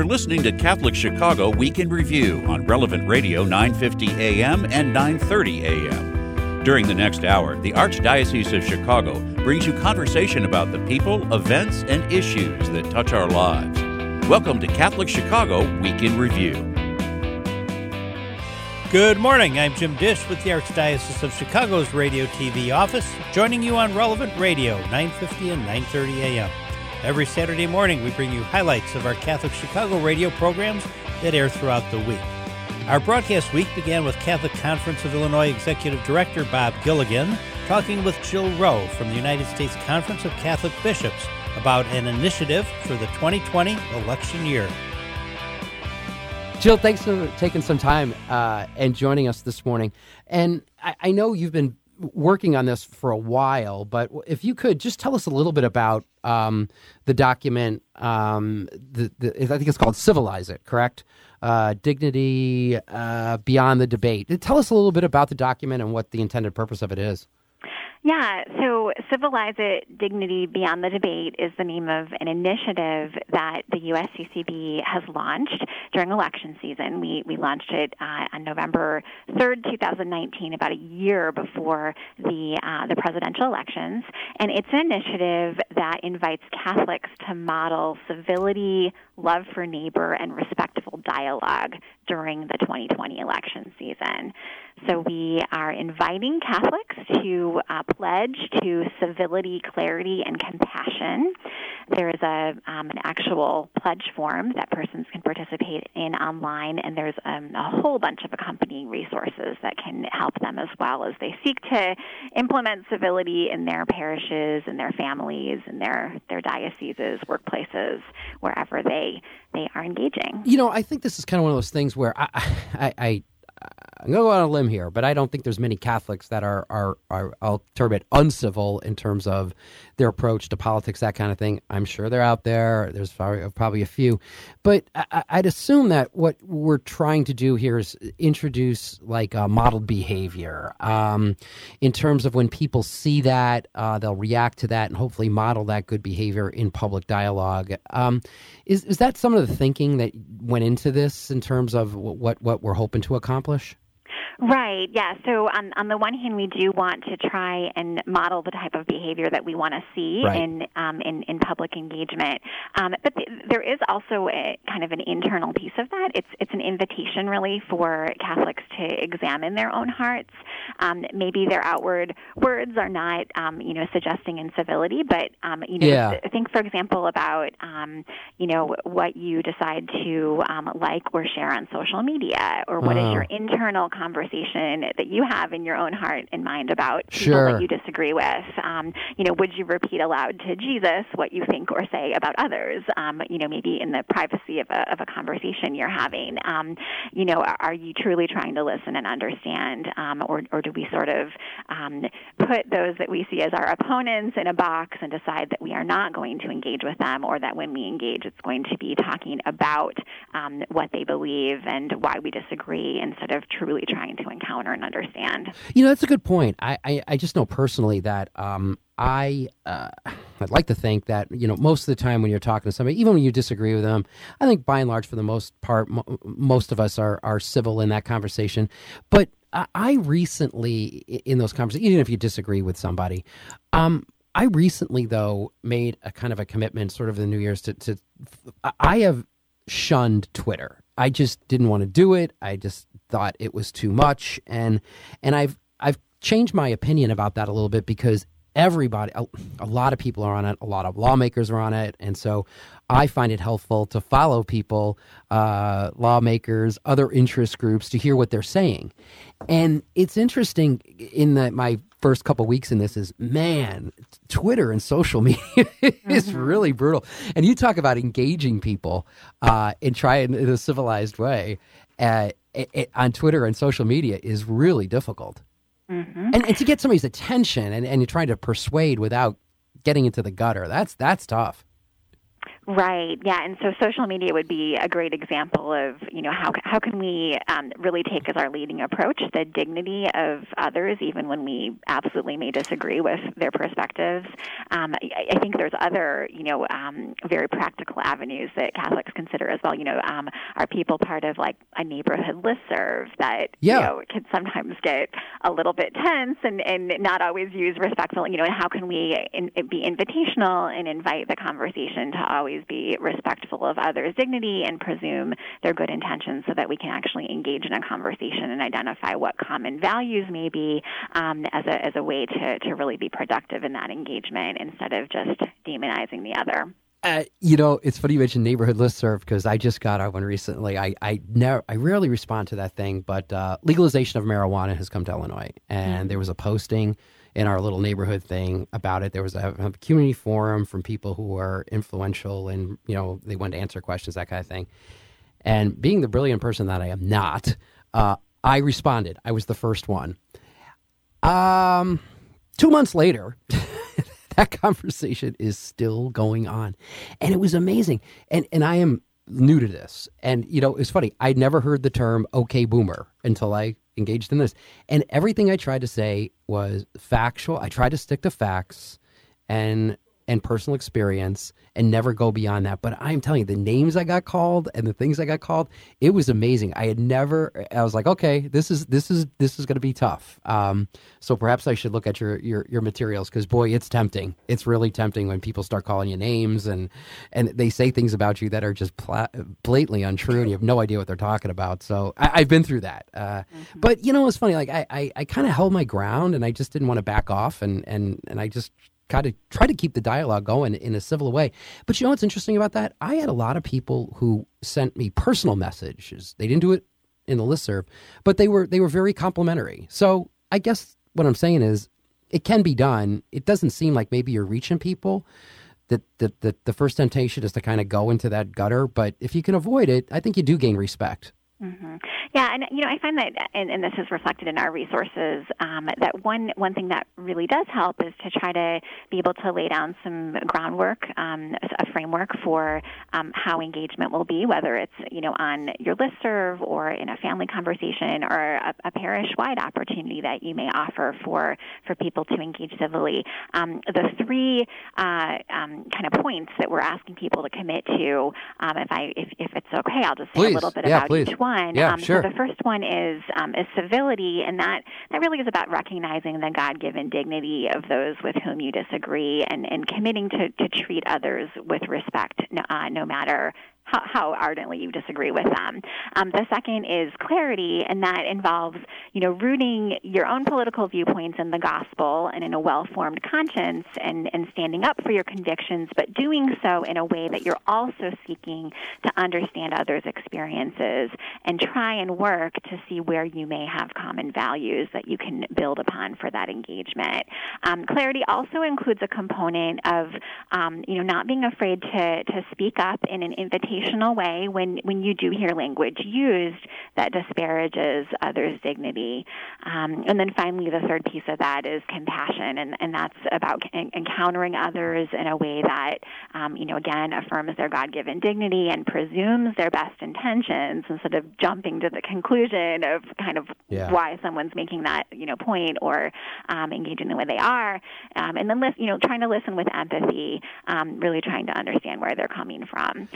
You're listening to Catholic Chicago Week in Review on Relevant Radio 950 AM and 930 AM. During the next hour, the Archdiocese of Chicago brings you conversation about the people, events, and issues that touch our lives. Welcome to Catholic Chicago Week in Review. Good morning. I'm Jim Dish with the Archdiocese of Chicago's Radio TV office, joining you on Relevant Radio 950 and 930 AM. Every Saturday morning, we bring you highlights of our Catholic Chicago radio programs that air throughout the week. Our broadcast week began with Catholic Conference of Illinois Executive Director Bob Gilligan talking with Jill Rauh from the United States Conference of Catholic Bishops about an initiative for the 2020 election year. Jill, thanks for taking some time uh, and joining us this morning. And I, I know you've been working on this for a while, but if you could just tell us a little bit about um, the document. Um, the, the, I think it's called "Civilize It," correct? Uh, dignity uh, beyond the debate. Tell us a little bit about the document and what the intended purpose of it is. Yeah, so Civilize It Dignity Beyond the Debate is the name of an initiative that the USCCB has launched during election season. We, we launched it uh, on November 3rd, 2019, about a year before the, uh, the presidential elections. And it's an initiative that invites Catholics to model civility, love for neighbor, and respectful dialogue during the 2020 election season. So we are inviting Catholics to uh, pledge to civility, clarity, and compassion. There is a um, an actual pledge form that persons can participate in online, and there's um, a whole bunch of accompanying resources that can help them as well as they seek to implement civility in their parishes, and their families, and their their dioceses, workplaces, wherever they they are engaging. You know, I think this is kind of one of those things where I, I, I I'm going to go on a limb here, but I don't think there's many Catholics that are, are, are, I'll term it uncivil in terms of their approach to politics, that kind of thing. I'm sure they're out there. There's probably a few. But I, would assume that what we're trying to do here is introduce like a modeled behavior um, in terms of when people see that, uh, they'll react to that and hopefully model that good behavior in public dialogue. Um, is, is that some of the thinking that went into this in terms of what, what we're hoping to accomplish? accomplish? Right. Yeah. So on on the one hand, we do want to try and model the type of behavior that we want to see right. in um, in in public engagement. Um, but th- there is also a kind of an internal piece of that. It's it's an invitation really for Catholics to examine their own hearts. Um, maybe their outward words are not um, you know suggesting incivility, but um, you know yeah. think for example about um, you know what you decide to um, like or share on social media, or what uh. is uh-huh. your internal conversation that you have in your own heart and mind about people sure. that you disagree with. Um, you know, would you repeat aloud to Jesus what you think or say about others? Um, you know, maybe in the privacy of a, of a conversation you're having. Um, you know, are you truly trying to listen and understand, um, or, or do we sort of um, put those that we see as our opponents in a box and decide that we are not going to engage with them, or that when we engage, it's going to be talking about um, what they believe and why we disagree instead of truly trying to encounter and understand. You know, that's a good point. I, I, I just know personally that um, I uh, I'd like to think that you know most of the time when you're talking to somebody, even when you disagree with them, I think by and large, for the most part, mo- most of us are are civil in that conversation. But I, I recently, in those conversations, even if you disagree with somebody, um, I recently though made a kind of a commitment, sort of the New Year's, to, to I have shunned Twitter. I just didn't want to do it. I just thought it was too much, and and I've I've changed my opinion about that a little bit because everybody, a, a, lot of people are on it, a lot of lawmakers are on it, and so I find it helpful to follow people, uh, lawmakers, other interest groups, to hear what they're saying. And it's interesting in that my first couple weeks in this is man, Twitter and social media is mm-hmm. really brutal. And you talk about engaging people uh, and try it in a civilized way. Uh, it, it, on Twitter and social media is really difficult. Mm-hmm. And, and to get somebody's attention and, and you're trying to persuade without getting into the gutter, that's that's tough. Right. Yeah. And so social media would be a great example of you know how how can we um, really take as our leading approach the dignity of others, even when we absolutely may disagree with their perspectives. Um, I, I, think there's other you know um, very practical avenues that Catholics consider as well. You know, um, are people part of like a neighborhood listserv that yeah. you know can sometimes get a little bit tense and and not always use respectful. You know, and how can we in, be invitational and invite the conversation to always be respectful of others' dignity and presume their good intentions so that we can actually engage in a conversation and identify what common values may be um, as, a, as a way to, to really be productive in that engagement instead of just demonizing the other. Uh, you know, it's funny you mentioned neighborhood listserv because I just got out one recently. I I never, I rarely respond to that thing, but uh, legalization of marijuana has come to Illinois, and mm-hmm. there was a posting in our little neighborhood thing about it. There was a, a, community forum from people who were influential and, you know, they wanted to answer questions, that kind of thing. And being the brilliant person that I am not, uh, I responded. I was the first one. Um, two months later, that conversation is still going on. And it was amazing. And, and I am new to this. And, you know, it's funny. I'd never heard the term okay boomer until I engaged in this. And everything I tried to say was factual. I tried to stick to facts and and personal experience and never go beyond that. But I'm telling you, the names I got called and the things I got called, it was amazing. I had never. I was like, okay, this is this is this is going to be tough. Um, so perhaps I should look at your your, your materials because boy, it's tempting. It's really tempting when people start calling you names and and they say things about you that are just pla- blatantly untrue and you have no idea what they're talking about. So I, have been through that. Uh, mm-hmm. But you know, it's funny. Like I I, I kind of held my ground and I just didn't want to back off and and and I just kind of try to keep the dialogue going in a civil way. But you know what's interesting about that? I had a lot of people who sent me personal messages. They didn't do it in the listserv, but they were they were very complimentary. So I guess what I'm saying is it can be done. It doesn't seem like maybe you're reaching people. That, that, that the first temptation is to kind of go into that gutter, but if you can avoid it, I think you do gain respect. Mm-hmm. Yeah, and you know, I find that, and, and this is reflected in our resources, um, that one one thing that really does help is to try to be able to lay down some groundwork, um, a framework for um, how engagement will be, whether it's you know on your listserv or in a family conversation or a, a parish-wide opportunity that you may offer for for people to engage civilly. Um, the three uh, um, kind of points that we're asking people to commit to, um, if I if, if it's okay, I'll just say please. a little bit yeah, about please. each one Yeah, um, sure. So the first one is um, is civility, and that that really is about recognizing the God given dignity of those with whom you disagree, and and committing to to treat others with respect, uh, no matter how, how ardently you disagree with them. Um, the second is clarity, and that involves, you know, rooting your own political viewpoints in the gospel and in a well-formed conscience, and, and standing up for your convictions, but doing so in a way that you're also seeking to understand others' experiences and try and work to see where you may have common values that you can build upon for that engagement. Um, clarity also includes a component of, um, you know, not being afraid to to speak up in an invitation way when, when you do hear language used that disparages others' dignity. Um, and then finally, the third piece of that is compassion, and, and that's about encountering others in a way that, um, you know, again, affirms their God given dignity and presumes their best intentions instead of jumping to the conclusion of kind of yeah. why someone's making that, you know, point or um, engaging the way they are. Um, and then, you know, trying to listen with empathy, um, really trying to understand where they're coming from.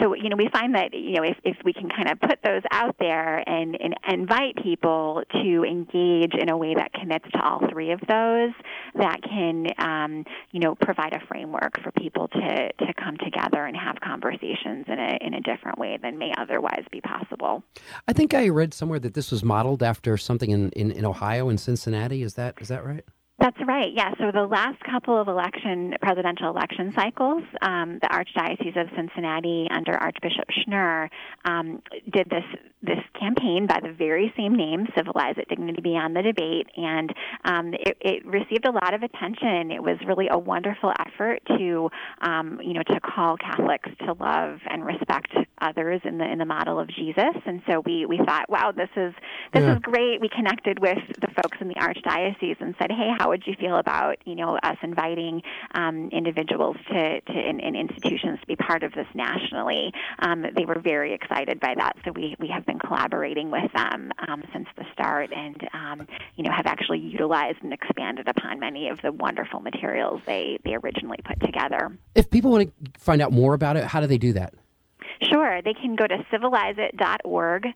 So you know we find that you know if, if we can kind of put those out there and, and invite people to engage in a way that commits to all three of those that can um, you know provide a framework for people to to come together and have conversations in a in a different way than may otherwise be possible. I think i read somewhere that this was modeled after something in, in, in ohio and cincinnati. Is that is that right that's right. Yeah. So the last couple of election presidential election cycles, um, the Archdiocese of Cincinnati under Archbishop Schnurr um, did this this campaign by the very same name, Civilize It, Dignity Beyond the Debate, and um, it, it, received a lot of attention. It was really a wonderful effort to, um, you know, to call Catholics to love and respect others in the in the model of Jesus. And so we we thought, wow, this is this yeah. is great. We connected with the folks in the archdiocese and said, hey, how would you feel about you know us inviting um, individuals to to in, in, institutions to be part of this nationally? Um, they were very excited by that. So we we have been collaborating with them um, since the start, and um, you know have actually utilized and expanded upon many of the wonderful materials they they originally put together. If people want to find out more about it, how do they do that? Sure. They can go to civilizeit.org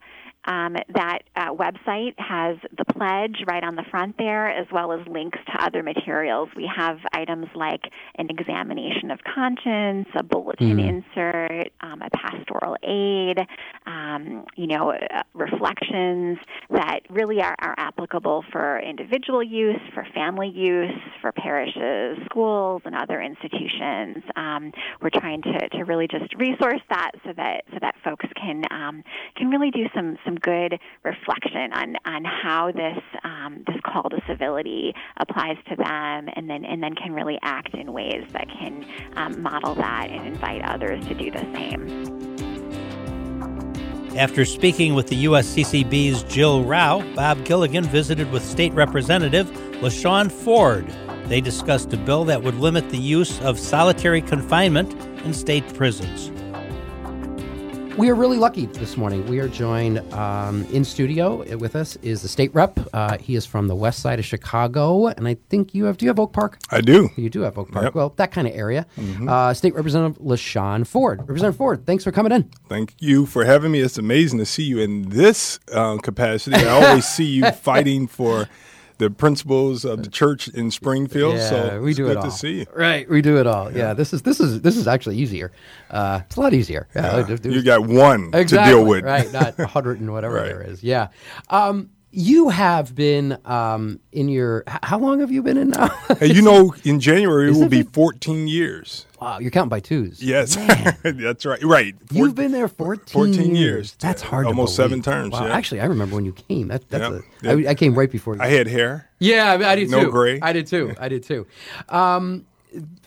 um, that uh, website has the pledge right on the front there, as well as links to other materials. We have items like an examination of conscience, a bulletin mm. insert, um, a pastoral aid, um, you know, uh, reflections that really are, are applicable for individual use, for family use, for parishes, schools, and other institutions. Um, we're trying to, to really just resource that so that so that folks can um, can really do some some some good reflection on on how this um, this call to civility applies to them, and then and then can really act in ways that can um, model that and invite others to do the same. After speaking with the USCCB's Jill Rauh, Bob Gilligan visited with State Representative LaShawn Ford. They discussed a bill that would limit the use of solitary confinement in state prisons. We are really lucky this morning. We are joined um, in studio with us is the state rep. Uh, he is from the west side of Chicago, and I think you have. Do you have Oak Park? I do. You do have Oak Park. Yep. Well, that kind of area. Mm-hmm. Uh, state Representative LaShawn Ford. Representative Ford, thanks for coming in. Thank you for having me. It's amazing to see you in this uh, capacity. I always see you fighting for the principles of the church in Springfield. Yeah, so we do it all. to see you. Right, we do it all. Yeah. yeah, this is this is this is actually easier. Uh, it's a lot easier. Yeah, yeah. you got one exactly, to deal with, right? Not a hundred and whatever right. there is. Yeah. Um, you have been um, in your. How long have you been in now? hey, you know, in January it will be 14 years. Wow, you're counting by twos. Yes, that's right. Right. Four, You've been there 14, 14 years. That's hard. Almost seven terms. Wow. Yeah. Actually, I remember when you came. That, that's a, yep. I, I came right before you. I had hair. Yeah, I, mean, I did no too. gray. I did too. I did too. Um,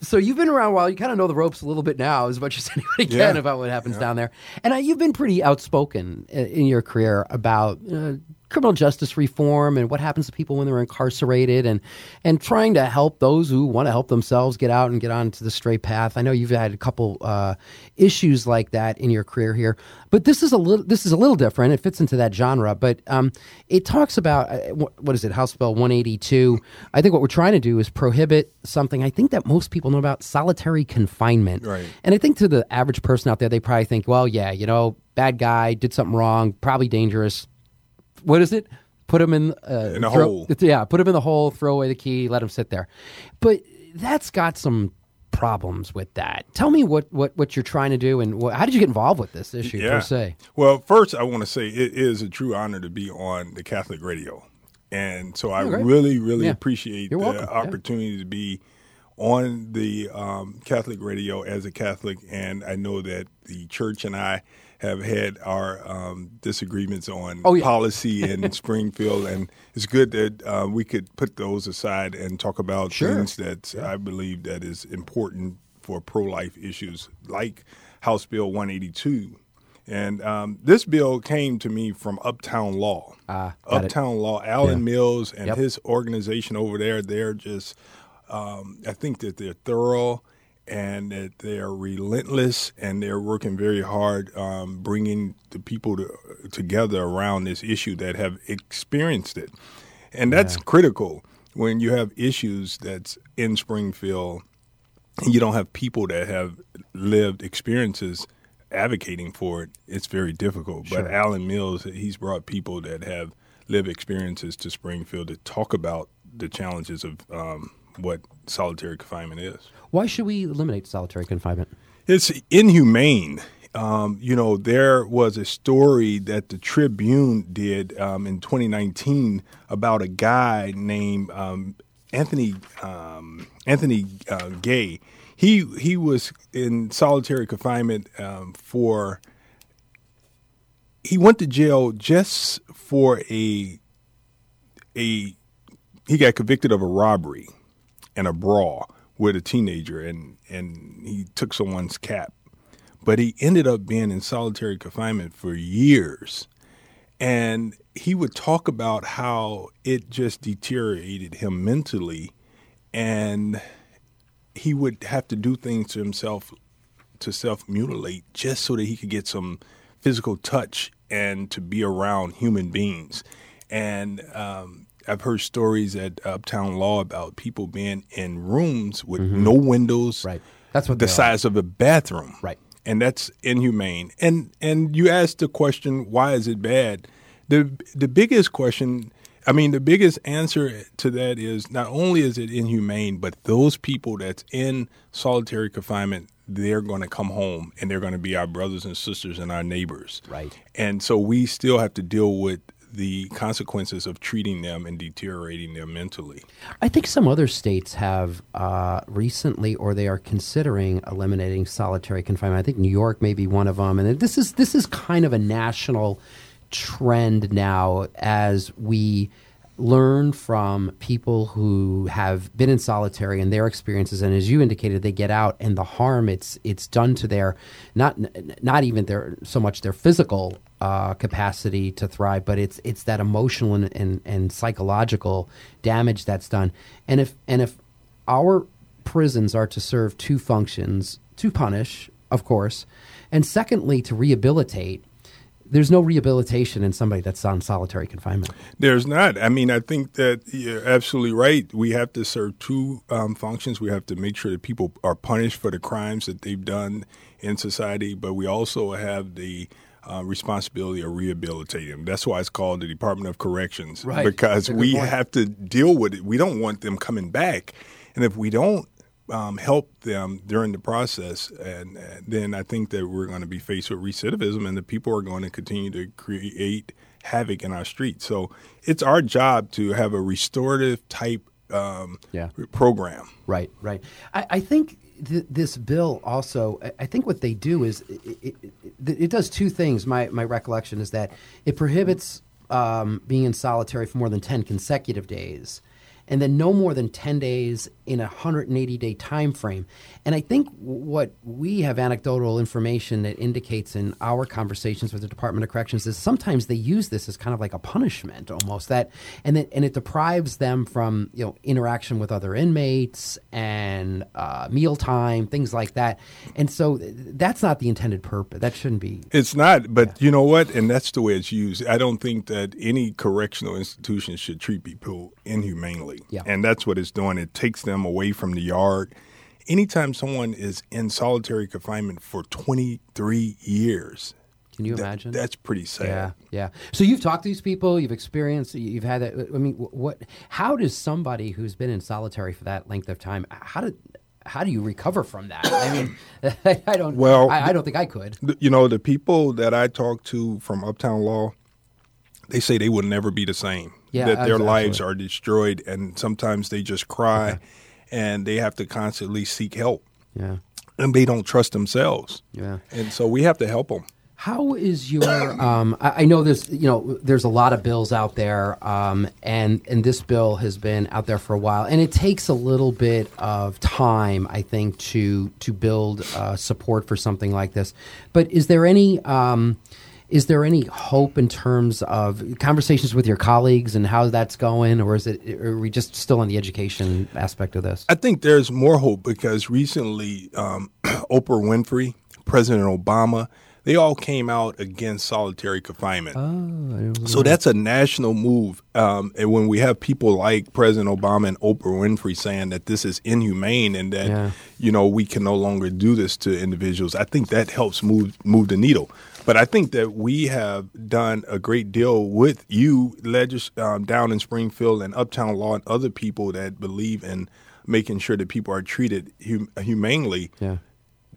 so you've been around a while. You kind of know the ropes a little bit now, as much as anybody can yeah. about what happens yeah. down there. And uh, you've been pretty outspoken in, in your career about uh, criminal justice reform and what happens to people when they're incarcerated and and trying to help those who want to help themselves get out and get onto the straight path. I know you've had a couple uh, issues like that in your career here, but this is a little this is a little different. It fits into that genre, but um, it talks about uh, what is it House Bill 182. I think what we're trying to do is prohibit something I think that most people know about solitary confinement. Right. And I think to the average person out there, they probably think, well, yeah, you know, bad guy did something wrong, probably dangerous what is it? Put him in uh, in a throw, hole. Yeah, put him in the hole. Throw away the key. Let him sit there. But that's got some problems with that. Tell me what, what, what you're trying to do and what, how did you get involved with this issue yeah. per se? Well, first I want to say it is a true honor to be on the Catholic radio. And so I oh, really, really yeah. appreciate you're the welcome. opportunity yeah. to be on the um, Catholic radio as a Catholic. And I know that the church and I – have had our um, disagreements on oh, yeah. policy in Springfield, and it's good that uh, we could put those aside and talk about sure. things that yeah. I believe that is important for pro-life issues, like House Bill 182. And um, this bill came to me from Uptown Law. Uh, Uptown it. Law, Alan yeah. Mills and yep. his organization over there, they're just, um, I think that they're thorough and that they are relentless and they're working very hard um, bringing the people to, together around this issue that have experienced it. And that's yeah. critical when you have issues that's in Springfield and you don't have people that have lived experiences advocating for it. It's very difficult. Sure. But Alan Mills, he's brought people that have lived experiences to Springfield to talk about the challenges of um, what solitary confinement is. Why should we eliminate solitary confinement? It's inhumane. Um, you know, there was a story that the Tribune did um, in 2019 about a guy named um, Anthony um, Anthony uh, Gay. He he was in solitary confinement um, for he went to jail just for a a he got convicted of a robbery and a brawl with a teenager and and he took someone's cap but he ended up being in solitary confinement for years and he would talk about how it just deteriorated him mentally and he would have to do things to himself to self mutilate just so that he could get some physical touch and to be around human beings. And um, I've heard stories at Uptown Law about people being in rooms with mm-hmm. no windows, right? That's what the size are. of a bathroom, right? And that's inhumane. And and you asked the question, why is it bad? The the biggest question I mean, the biggest answer to that is not only is it inhumane, but those people that's in solitary confinement, they're going to come home and they're going to be our brothers and sisters and our neighbors. Right. And so we still have to deal with the consequences of treating them and deteriorating them mentally. I think some other states have uh, recently, or they are considering eliminating solitary confinement. I think New York may be one of them, and this is this is kind of a national trend now as we learn from people who have been in solitary and their experiences and as you indicated they get out and the harm it's it's done to their not not even their so much their physical uh, capacity to thrive but it's it's that emotional and, and, and psychological damage that's done. And if and if our prisons are to serve two functions to punish of course and secondly to rehabilitate there's no rehabilitation in somebody that's on solitary confinement. There's not. I mean, I think that you're absolutely right. We have to serve two um, functions. We have to make sure that people are punished for the crimes that they've done in society, but we also have the uh, responsibility of rehabilitating them. That's why it's called the Department of Corrections, right. because we point. have to deal with it. We don't want them coming back, and if we don't um, help them during the process, and, and then I think that we're going to be faced with recidivism, and the people are going to continue to create havoc in our streets. So it's our job to have a restorative type um, yeah. program. Right, right. I, I think th- this bill also, I think what they do is it, it, it, it, does two things. My, my recollection is that it prohibits um, being in solitary for more than 10 consecutive days and then no more than 10 days in a 180 day time frame. And I think what we have anecdotal information that indicates in our conversations with the Department of Corrections is sometimes they use this as kind of like a punishment almost that and it, and it deprives them from you know interaction with other inmates and uh, mealtime things like that. And so that's not the intended purpose. That shouldn't be. It's not, but yeah. you know what? And that's the way it's used. I don't think that any correctional institution should treat people inhumanely. Yeah. And that's what it's doing. It takes them away from the yard. Anytime someone is in solitary confinement for 23 years, can you imagine? that's pretty sad. Yeah, yeah. So you've talked to these people, you've experienced, you've had that. Uh, I mean, what? How does somebody who's been in solitary for that length of time, how did? How do you recover from that? I mean, I don't. Well, I, I don't think I could. You know, the people that I talk to from Uptown Law, they say they will never be the same. Yeah, that their absolutely. lives are destroyed, and sometimes they just cry, okay. and they have to constantly seek help. Yeah, and they don't trust themselves. Yeah, and so we have to help them. How is your? Um, I, I, know there's you know there's a lot of bills out there, um, and and this bill has been out there for a while, and it takes a little bit of time, I think, to to build uh, support for something like this. But is there any? Um, is there any hope in terms of conversations with your colleagues and how that's going, or is it are we just still on the education aspect of this? I think there's more hope because recently, um, Oprah Winfrey, President Obama, they all came out against solitary confinement. Oh, so that's a national move. Um, and when we have people like President Obama and Oprah Winfrey saying that this is inhumane and that yeah. you know we can no longer do this to individuals, I think that helps move move the needle. But I think that we have done a great deal with you, legis- um, down in Springfield and Uptown Law, and other people that believe in making sure that people are treated hum- humanely. Yeah.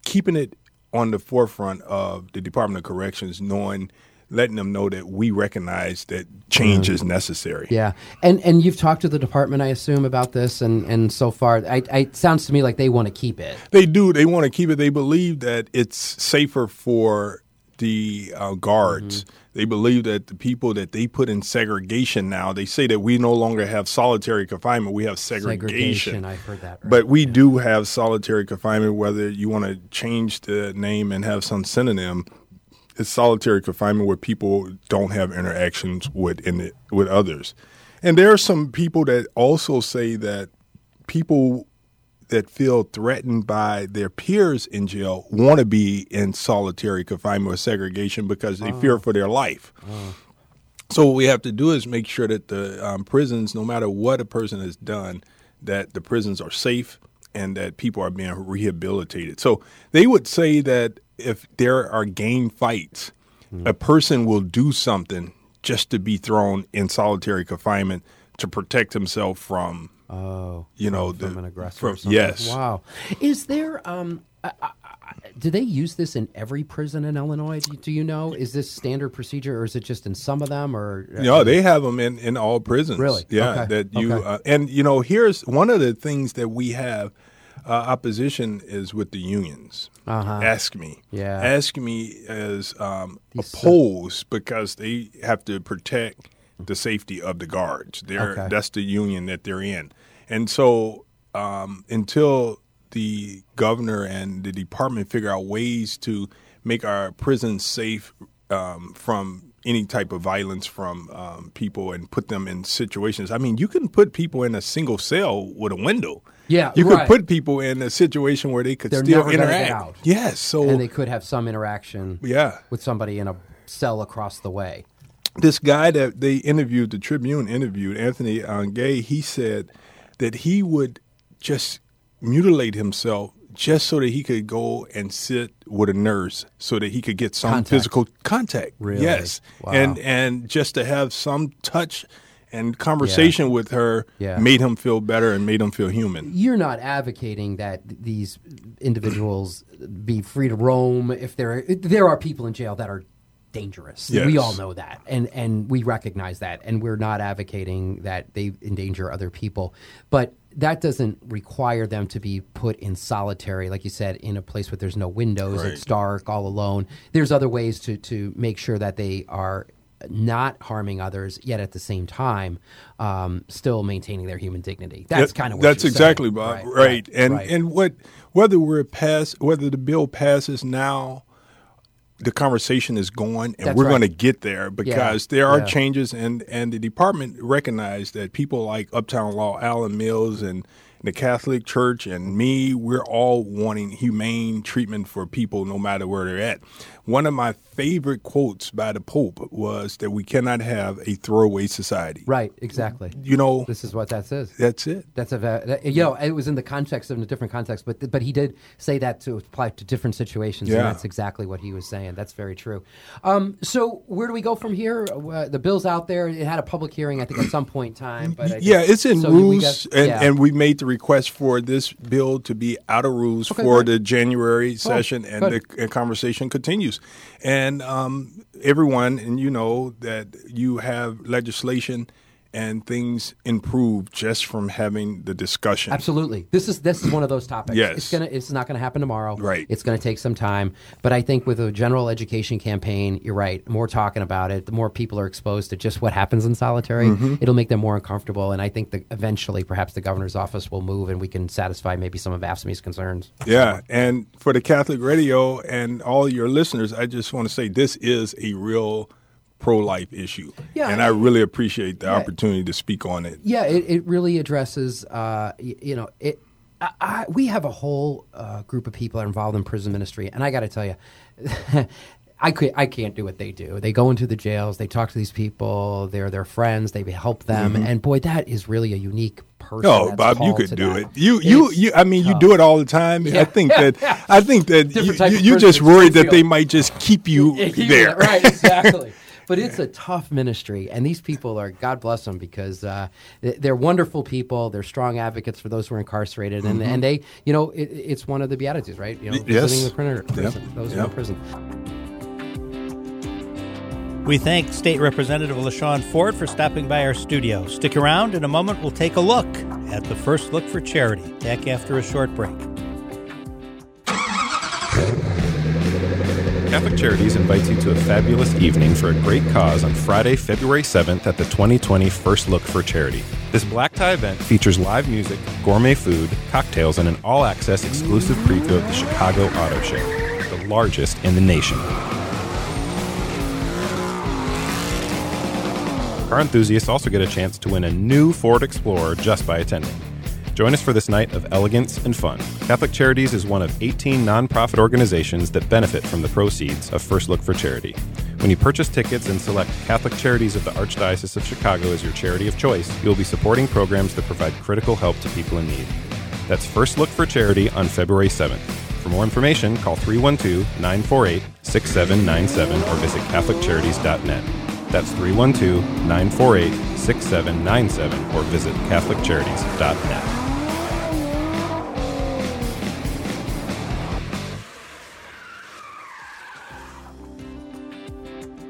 Keeping it on the forefront of the Department of Corrections, knowing letting them know that we recognize that change mm. is necessary. Yeah, and and you've talked to the department, I assume, about this, and and so far, I, I, it sounds to me like they want to keep it. They do. They want to keep it. They believe that it's safer for the uh, guards. Mm-hmm. They believe that the people that they put in segregation now, they say that we no longer have solitary confinement, we have segregation. Segregation, I've heard that. right. But we do have solitary confinement, whether you want to change the name and have some synonym. It's solitary confinement where people don't have interactions with in it, with others. And there are some people that also say that people that feel threatened by their peers in jail want to be in solitary confinement or segregation because they fear ah. for their life. Ah. So what we have to do is make sure that the um, prisons, no matter what a person has done, that the prisons are safe and that people are being rehabilitated. So they would say that if there are gang fights, hmm. a person will do something just to be thrown in solitary confinement to protect himself from, oh, you know, from the, an aggressor. from- or something. yes. Wow. Is there? Um, I, I, do they use this in every prison in Illinois? Do, do you know? Is this standard procedure, or is it just in some of them? Or No, they have them in, in all prisons. Really? Yeah. Okay. That you Okay. uh, and you know here's one of the things that we have uh, opposition is with the unions. Uh-huh. AFSCME. Yeah. AFSCME is um, opposed because they have to protect the safety of the guards. They're Okay. that's the union that they're in, and so um, until the governor and the department figure out ways to make our prisons safe um, from any type of violence from um, people and put them in situations. I mean, you can put people in a single cell with a window. Yeah, you right. could put people in a situation where they could They're still interact. Yes, so and they could have some interaction. yeah, with somebody in a cell across the way. this guy that they interviewed, the Tribune interviewed, Anthony uh, Gay, he said that he would just mutilate himself just so that he could go and sit with a nurse so that he could get some Contact. physical contact. Really? Yes. Wow. And and just to have some touch and conversation with her Yeah. made him feel better and made him feel human. You're not advocating that these individuals be free to roam if there there are people in jail that are dangerous. Yes. We all know that, and and we recognize that, and we're not advocating that they endanger other people, but. That doesn't require them to be put in solitary, like you said, in a place where there's no windows, Right. it's dark, all alone. There's other ways to, to make sure that they are not harming others, yet at the same time, um, still maintaining their human dignity. That's That- kind of what that's exactly saying. Bob. Right, Right, right, and and what whether we're pass whether the bill passes now, the conversation is going, and That's we're right. going to get there because there are yeah. changes, and and the department recognized that people like Uptown Law, Alan Mills, and the Catholic Church, and me, we're all wanting humane treatment for people, no matter where they're at. One of my favorite quotes by the Pope was that we cannot have a throwaway society. right, exactly. You know, This is what that says. that's it. That's a that, you know it was in the context of a different context, but but he did say that to apply to different situations, Yeah. and that's exactly what he was saying. That's very true. Um, so where do we go from here? Uh, the bill's out there. It had a public hearing, I think, at some point in time. But I yeah, think- it's in so rules, got- and, yeah. and we made the request for this bill to be out of rules Okay, for the January session, and good. the and conversation continues. And um, everyone, and you know that you have legislation and things improve just from having the discussion. Absolutely. This is this is one of those topics. Yes. It's gonna it's not gonna happen tomorrow. Right. It's gonna take some time. But I think with a general education campaign, you're right. More talking about it, the more people are exposed to just what happens in solitary, Mm-hmm. it'll make them more uncomfortable. And I think that eventually perhaps the governor's office will move and we can satisfy maybe some of AFSCME's concerns. Yeah, and for the Catholic Radio and all your listeners, I just want to say this is a real pro-life issue, Yeah, and I- I really appreciate the Yeah. opportunity to speak on it. Yeah, it, it really addresses, uh, y- you know, it. I, I, we have a whole uh, group of people that are involved in prison ministry, and I got to tell you, I could, I can't do what they do. They go into the jails, they talk to these people, they're their friends, they help them, and boy, that is really a unique person. No, that's Bob, you could do that. it. You, you, It's you. I mean, you do it all the time. Yeah. I think that. I think that you, Different you, you just worried that they might just keep you Yeah, you- there. right? Exactly. But it's a tough ministry, and these people are God bless them because uh, they're wonderful people. They're strong advocates for those who are incarcerated, and, and they, you know, it, it's one of the beatitudes, right? You know, Mm-hmm. Yes. visiting the prisoner, prison, Yep. those Yep. in prison. We thank State Representative LaShawn Ford for stopping by our studio. Stick around. In a moment, we'll take a look at the first look for charity. Back after a short break. Catholic Charities invites you to a fabulous evening for a great cause on Friday, February 7th at the 2020 First Look for Charity. This black tie event features live music, gourmet food, cocktails, and an all access exclusive preview of the Chicago Auto Show, the largest in the nation. Car enthusiasts also get a chance to win a new Ford Explorer just by attending. Join us for this night of elegance and fun. Catholic Charities is one of 18 nonprofit organizations that benefit from the proceeds of First Look for Charity. When you purchase tickets and select Catholic Charities of the Archdiocese of Chicago as your charity of choice, you will be supporting programs that provide critical help to people in need. That's First Look for Charity on February 7th. For more information, call 312 948 6797 or visit CatholicCharities.net. That's 312 948 6797 or visit CatholicCharities.net.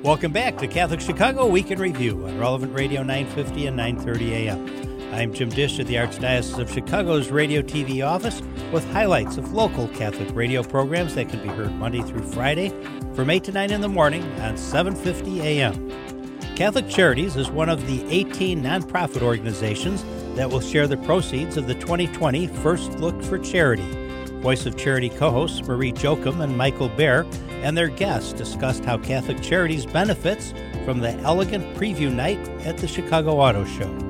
Welcome back to Catholic Chicago Week in Review on Relevant Radio 950 and 930 AM. I'm Jim Dish at the Archdiocese of Chicago's Radio TV office with highlights of local Catholic radio programs that can be heard Monday through Friday from 8 to 9 in the morning on 750 AM. Catholic Charities is one of the 18 nonprofit organizations that will share the proceeds of the 2020 First Look for Charity. Voice of Charity co hosts Marie Jokum and Michael Bear and their guests discussed how Catholic Charities benefits from the elegant preview night at the Chicago Auto Show.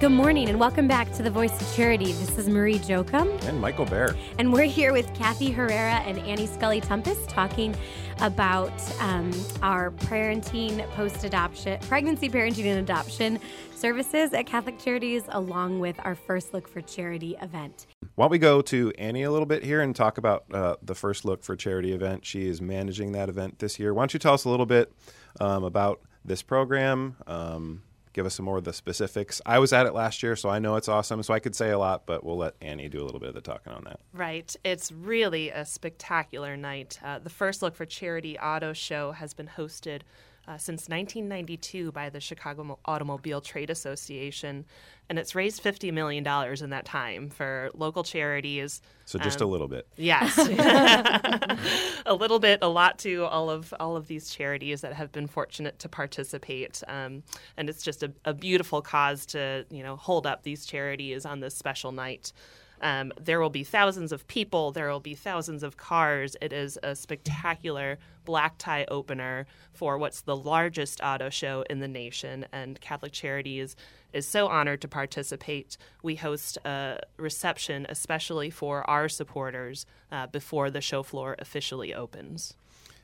Good morning and welcome back to the Voice of Charity. This is Marie Jokum. And Michael Bear. And we're here with Kathy Herrera and Annie Scully Tumpus talking about um, our parenting, post adoption, pregnancy, parenting, and adoption services at Catholic Charities, along with our First Look for Charity event. Why don't we go to Annie a little bit here and talk about uh, the First Look for Charity event? She is managing that event this year. Why don't you tell us a little bit um, about this program? Um, give us some more of the specifics. I was at it last year, so I know it's awesome, so I could say a lot, but we'll let Annie do a little bit of the talking on that. Right. It's really a spectacular night. Uh, the first Look for Charity Auto Show has been hosted uh, since 1992 by the Chicago Automobile Trade Association, and it's raised $50 million in that time for local charities. So just um, a little bit. Yes. a little bit, a lot to all of all of these charities that have been fortunate to participate. Um, and it's just a, a beautiful cause to, you know, hold up these charities on this special night. Um, there will be thousands of people, there will be thousands of cars. It is a spectacular black tie opener for what's the largest auto show in the nation, and Catholic Charities is so honored to participate. We host a reception especially for our supporters uh, before the show floor officially opens.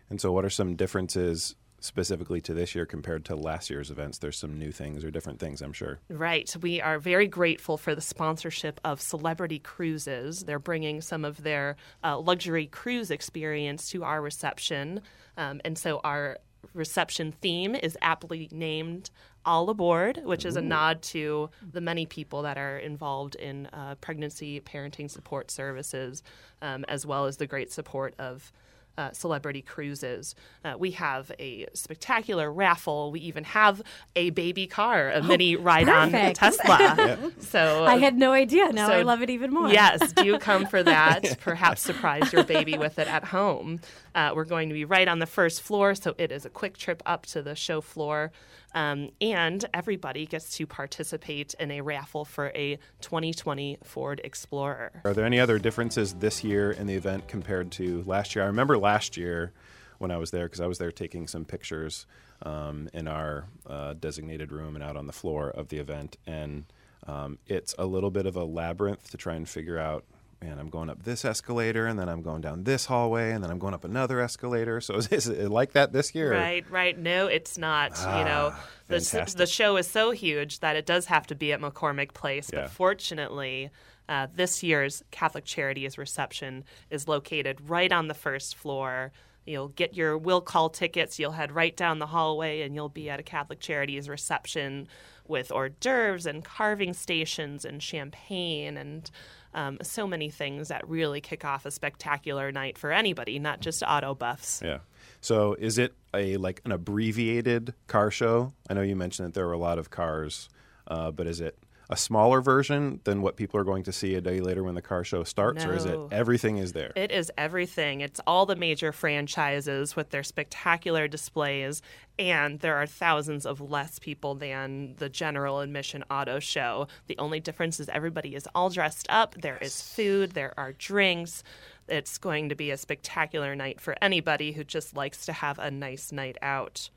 And so, what are some differences specifically to this year compared to last year's events? There's some new things or different things, I'm sure. Right. We are very grateful for the sponsorship of Celebrity Cruises. They're bringing some of their uh, luxury cruise experience to our reception. Um, and so our reception theme is aptly named all Aboard, which is a nod to the many people that are involved in uh, pregnancy parenting support services, um, as well as the great support of uh, celebrity cruises. Uh, we have a spectacular raffle. We even have a baby car, a oh, mini ride-on Tesla. yeah. So I had no idea. Now so, I love it even more. yes, do come for that. Perhaps surprise your baby with it at home. Uh, we're going to be right on the first floor, so it is a quick trip up to the show floor. Um, and everybody gets to participate in a raffle for a 2020 Ford Explorer. Are there any other differences this year in the event compared to last year? I remember last year when I was there because I was there taking some pictures um, in our uh, designated room and out on the floor of the event. And um, it's a little bit of a labyrinth to try and figure out man, I'm going up this escalator, and then I'm going down this hallway, and then I'm going up another escalator. So is, is it like that this year? Right, right. No, it's not. Ah, you know, the, the show is so huge that it does have to be at McCormick Place. Yeah. But fortunately, uh, this year's Catholic Charities reception is located right on the first floor. You'll get your will call tickets. You'll head right down the hallway, and you'll be at a Catholic Charities reception with hors d'oeuvres and carving stations and champagne and um, so many things that really kick off a spectacular night for anybody, not just auto buffs. Yeah. So is it a like an abbreviated car show? I know you mentioned that there were a lot of cars, uh, but is it a smaller version than what people are going to see a day later when the car show starts, or is it everything is there? It is everything. It's all the major franchises with their spectacular displays, and there are thousands of less people than the general admission auto show. The only difference is everybody is all dressed up. There is food, there are drinks. It's going to be a spectacular night for anybody who just likes to have a nice night out.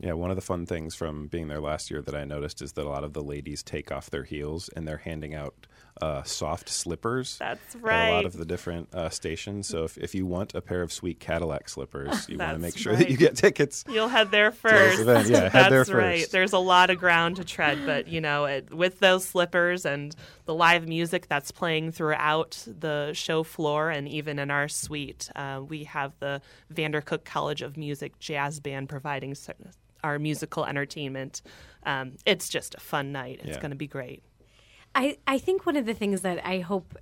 Yeah, one of the fun things from being there last year that I noticed is that a lot of the ladies take off their heels and they're handing out uh, soft slippers. That's at a lot of the different uh, stations. So if, if you want a pair of sweet Cadillac slippers, you want to make sure right. that you get tickets. You'll head there first. Yeah, head That's there right. There's a lot of ground to tread, but you know, it, with those slippers and the live music that's playing throughout the show floor and even in our suite, uh, we have the Vandercook College of Music Jazz Band providing cer- our musical entertainment. Um, it's just a fun night. It's Yeah. going to be great. I, I think one of the things that I hope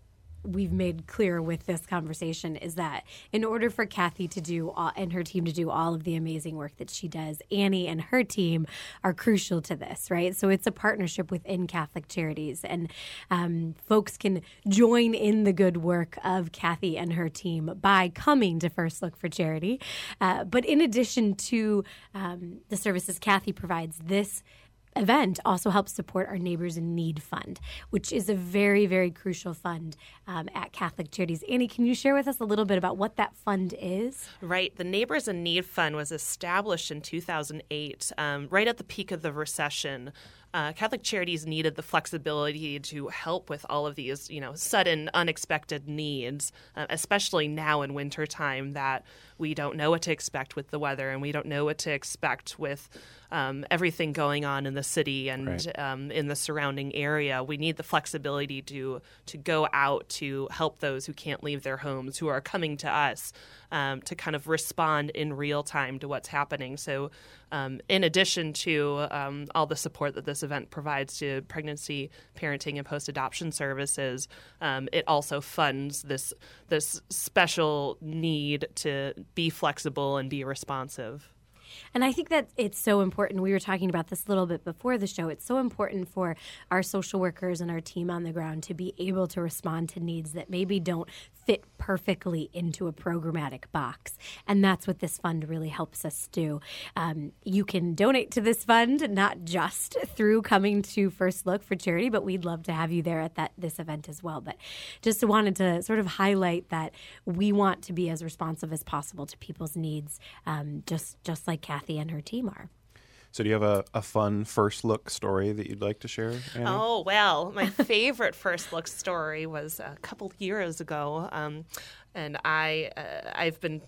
we've made clear with this conversation is that in order for Kathy to do all, and her team to do all of the amazing work that she does, Annie and her team are crucial to this, right? So it's a partnership within Catholic Charities, and um, folks can join in the good work of Kathy and her team by coming to First Look for Charity. Uh, but in addition to um, the services Kathy provides, this event also helps support our Neighbors in Need Fund, which is a very, very crucial fund um, at Catholic Charities. Annie, can you share with us a little bit about what that fund is? Right. The Neighbors in Need Fund was established in 2008, um, right at the peak of the recession. Uh, Catholic Charities needed the flexibility to help with all of these, you know, sudden, unexpected needs, uh, especially now in wintertime that we don't know what to expect with the weather and we don't know what to expect with um, everything going on in the city and Right. um, in the surrounding area. We need the flexibility to to go out to help those who can't leave their homes, who are coming to us, um, to kind of respond in real time to what's happening. So, um, in addition to um, all the support that this event provides to pregnancy, parenting, and post adoption services, um, it also funds this this special need to be flexible and be responsive. And I think that it's so important. We were talking about this a little bit before the show. It's so important for our social workers and our team on the ground to be able to respond to needs that maybe don't fit perfectly into a programmatic box. And that's what this fund really helps us do. Um, you can donate to this fund, not just through coming to First Look for charity, but we'd love to have you there at that this event as well. But just wanted to sort of highlight that we want to be as responsive as possible to people's needs, um, just just like Kathy and her team are. So do you have a, a fun first look story that you'd like to share? Annie? Oh well, my favorite first look story was a couple years ago, um, and I uh, I've been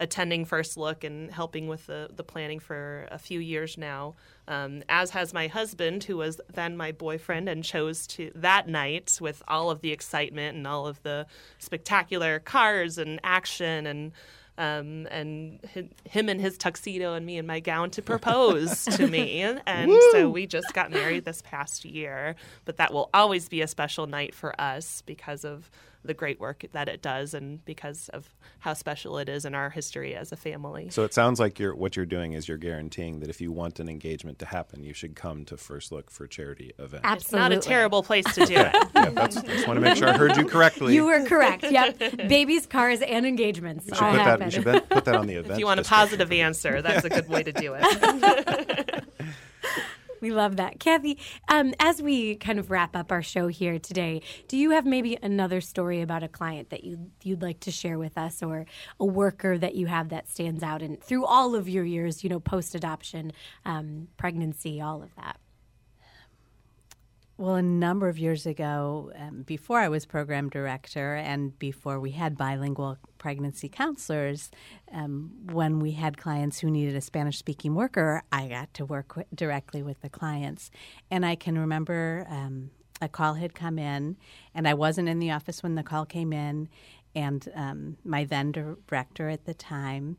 attending First Look and helping with the, the planning for a few years now. Um, as has my husband, who was then my boyfriend and chose to that night with all of the excitement and all of the spectacular cars and action and um, and hi- him in his tuxedo and me in my gown to propose to me. And so we just got married this past year. But that will always be a special night for us because of the great work that it does and because of how special it is in our history as a family. So it sounds like you're what you're doing is you're guaranteeing that if you want an engagement to happen, you should come to First Look for charity event. It's not a terrible place to do it. yeah, that's, just want to make sure I heard you correctly. You were correct. Yep. Babies, cars, and engagements we should all put happen. that. We should put that on the event. If you want a positive answer, that's a good way to do it. We love that. Kathy, um, as we kind of wrap up our show here today, do you have maybe another story about a client that you, you'd like to share with us or a worker that you have that stands out and through all of your years, you know, post adoption, um, pregnancy, all of that? Well, a number of years ago, um, before I was program director and before we had bilingual pregnancy counselors, um, when we had clients who needed a Spanish speaking worker, I got to work directly with the clients. And I can remember um, a call had come in, and I wasn't in the office when the call came in. And um, my then director at the time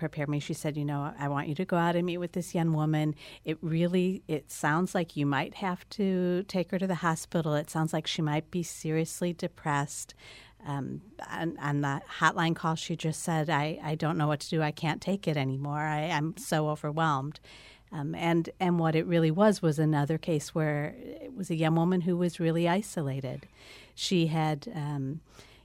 prepared me. She said you know i want you to go out and meet with this young woman. It really it sounds like you might have to take her to the hospital. It sounds like she might be seriously depressed. Um, on, on the hotline call she just said I, I don't know what to do. I can't take it anymore. I, i'm so overwhelmed. Um, and and what it really was was another case where it was a young woman who was really isolated. She had. Um,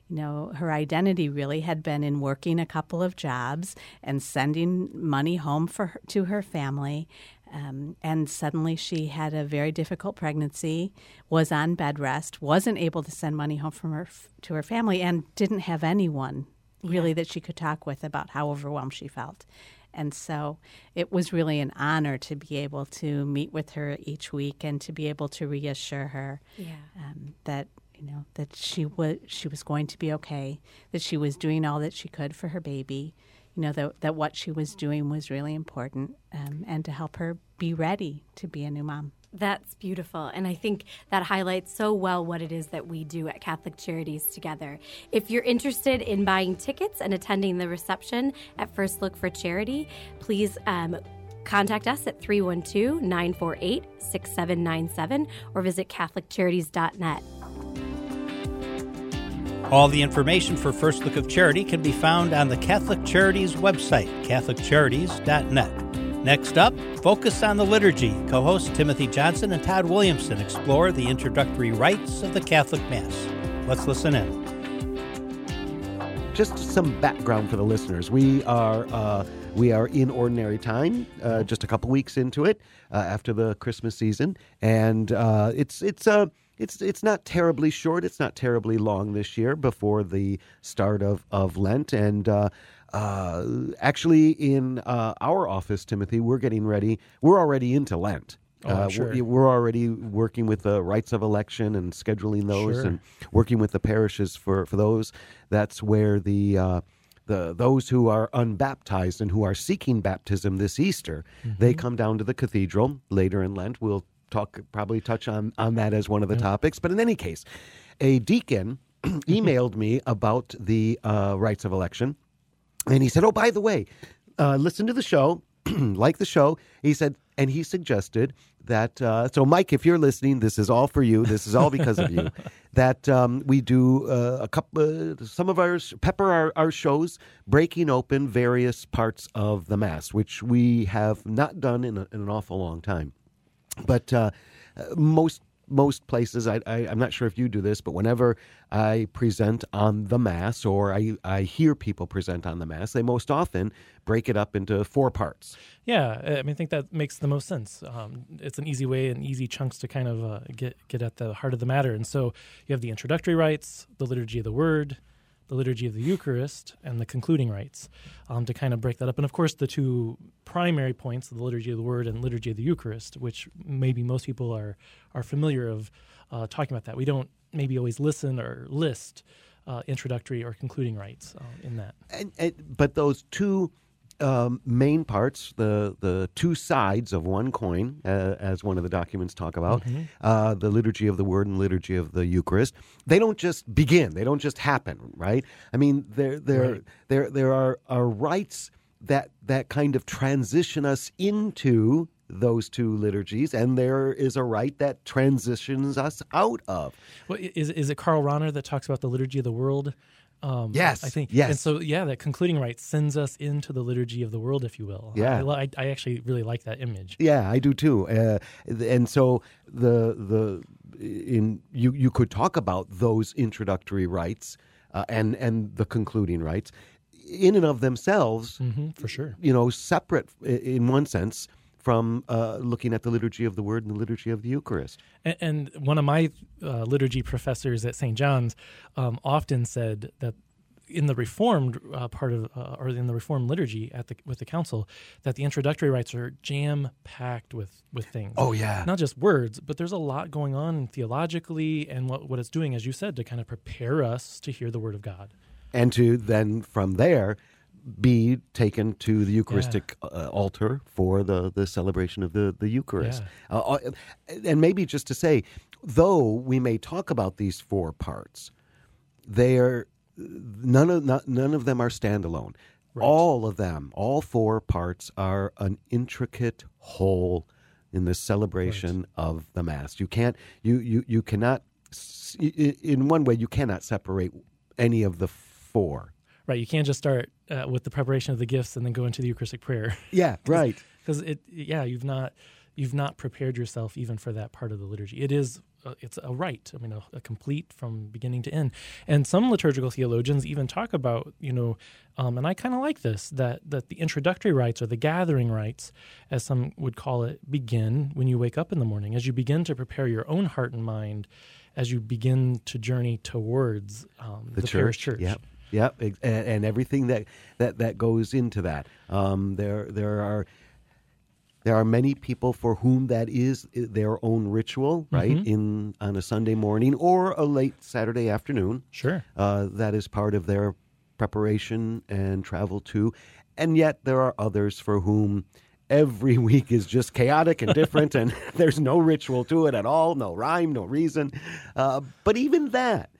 you know, her identity really had been in working a couple of jobs and sending money home for her, to her family. Um, and suddenly she had a very difficult pregnancy, was on bed rest, wasn't able to send money home from her to her family, and didn't have anyone really yeah. that she could talk with about how overwhelmed she felt. And so it was really an honor to be able to meet with her each week and to be able to reassure her yeah. um, that you know that she was she was going to be okay, that she was doing all that she could for her baby, you know that that what she was doing was really important, um, and to help her be ready to be a new mom. That's beautiful. And I think that highlights so well what it is that we do at Catholic Charities together. If you're interested in buying tickets and attending the reception at First Look for Charity, please um, contact us at 312 948 6797 or visit CatholicCharities.net. All the information for First Look of Charity can be found on the Catholic Charities website, CatholicCharities.net. Next up, Focus on the Liturgy. Co hosts Timothy Johnson and Todd Williamson explore the introductory rites of the Catholic Mass. Let's listen in. Just some background for the listeners. We are. Uh, we are in ordinary time, uh, just a couple weeks into it uh, after the Christmas season, and uh, it's it's a uh, it's it's not terribly short. It's not terribly long this year before the start of of Lent, and uh, uh, actually, in uh, our office, Timothy, we're getting ready. We're already into Lent. Oh, uh, sure. we're, we're, already working with the rites of election and scheduling those, sure. and working with the parishes for, for those. That's where the uh, the those who are unbaptized and who are seeking baptism this Easter, mm-hmm. they come down to the cathedral later in Lent. We'll talk probably touch on on that as one of the yeah. topics. But in any case, a deacon emailed me about the uh, rites of election and he said, "Oh, by the way, uh, listen to the show, like the show." He said, and he suggested that. Uh, so, Mike, if you're listening, this is all for you. This is all because of you. That um, we do uh, a couple, uh, some of our pepper our, our shows, breaking open various parts of the mass, which we have not done in, a, in an awful long time. But uh, most most places, I, I, am not sure if you do this, but whenever I present on the Mass or I, I hear people present on the Mass, they most often break it up into four parts. Yeah, I mean, I think that makes the most sense. Um, it's an easy way and easy chunks to kind of uh, get, get at the heart of the matter. And so you have the introductory rites, the liturgy of the word, the liturgy of the Eucharist and the concluding rites um, to kind of break that up. And of course, the two primary points, the liturgy of the Word and liturgy of the Eucharist, which maybe most people are are familiar of uh, talking about that. We don't maybe always listen or list uh, introductory or concluding rites uh, in that. And, and, but those two um, main parts, the the two sides of one coin, uh, as one of the documents talk about, mm-hmm. uh, the liturgy of the Word and liturgy of the Eucharist. They don't just begin; they don't just happen, right? I mean, there there right. there there are, are rites that that kind of transition us into those two liturgies, and there is a rite that transitions us out of. Well, is is it Karl Rahner that talks about the liturgy of the world? Um, yes, I think. Yes, and so yeah, that concluding rite sends us into the liturgy of the world, if you will. Yeah, I, I actually really like that image. Yeah, I do too. Uh, and so the the in you you could talk about those introductory rites uh, and and the concluding rites in and of themselves, mm-hmm, for sure. You know, separate in one sense from uh, looking at the liturgy of the Word and the liturgy of the Eucharist. And, and one of my uh, liturgy professors at St. John's um, often said that in the Reformed uh, part of, uh, or in the Reformed liturgy at the with the Council, that the introductory rites are jam packed with with things. Oh yeah, not just words, but there's a lot going on theologically, and what what it's doing, as you said, to kind of prepare us to hear the Word of God, and to then from there be taken to the Eucharistic yeah. uh, altar for the, the celebration of the, the Eucharist. Yeah. Uh, uh and maybe just to say, though we may talk about these four parts, they are none of not, none of them are standalone. Right. All of them, all four parts, are an intricate whole in the celebration right. of the Mass. You can't you you you cannot in one way you cannot separate any of the four right. You can't just start uh, with the preparation of the gifts and then go into the Eucharistic prayer. Yeah, right. because it yeah you've not you've not prepared yourself even for that part of the liturgy. It is a, it's a rite. I mean, a, a, complete from beginning to end. And some liturgical theologians even talk about you know, um, and I kind of like this that that the introductory rites or the gathering rites, as some would call it, begin when you wake up in the morning as you begin to prepare your own heart and mind as you begin to journey towards um, the, the church. church. Yep. Yep, and, and, everything that, that, that goes into that. Um, there there are there are many people for whom that is their own ritual, right? Mm-hmm. In on a Sunday morning or a late Saturday afternoon. Sure, uh, that is part of their preparation and travel too. And yet there are others for whom every week is just chaotic and different, and there's no ritual to it at all, no rhyme, no reason. Uh, but even that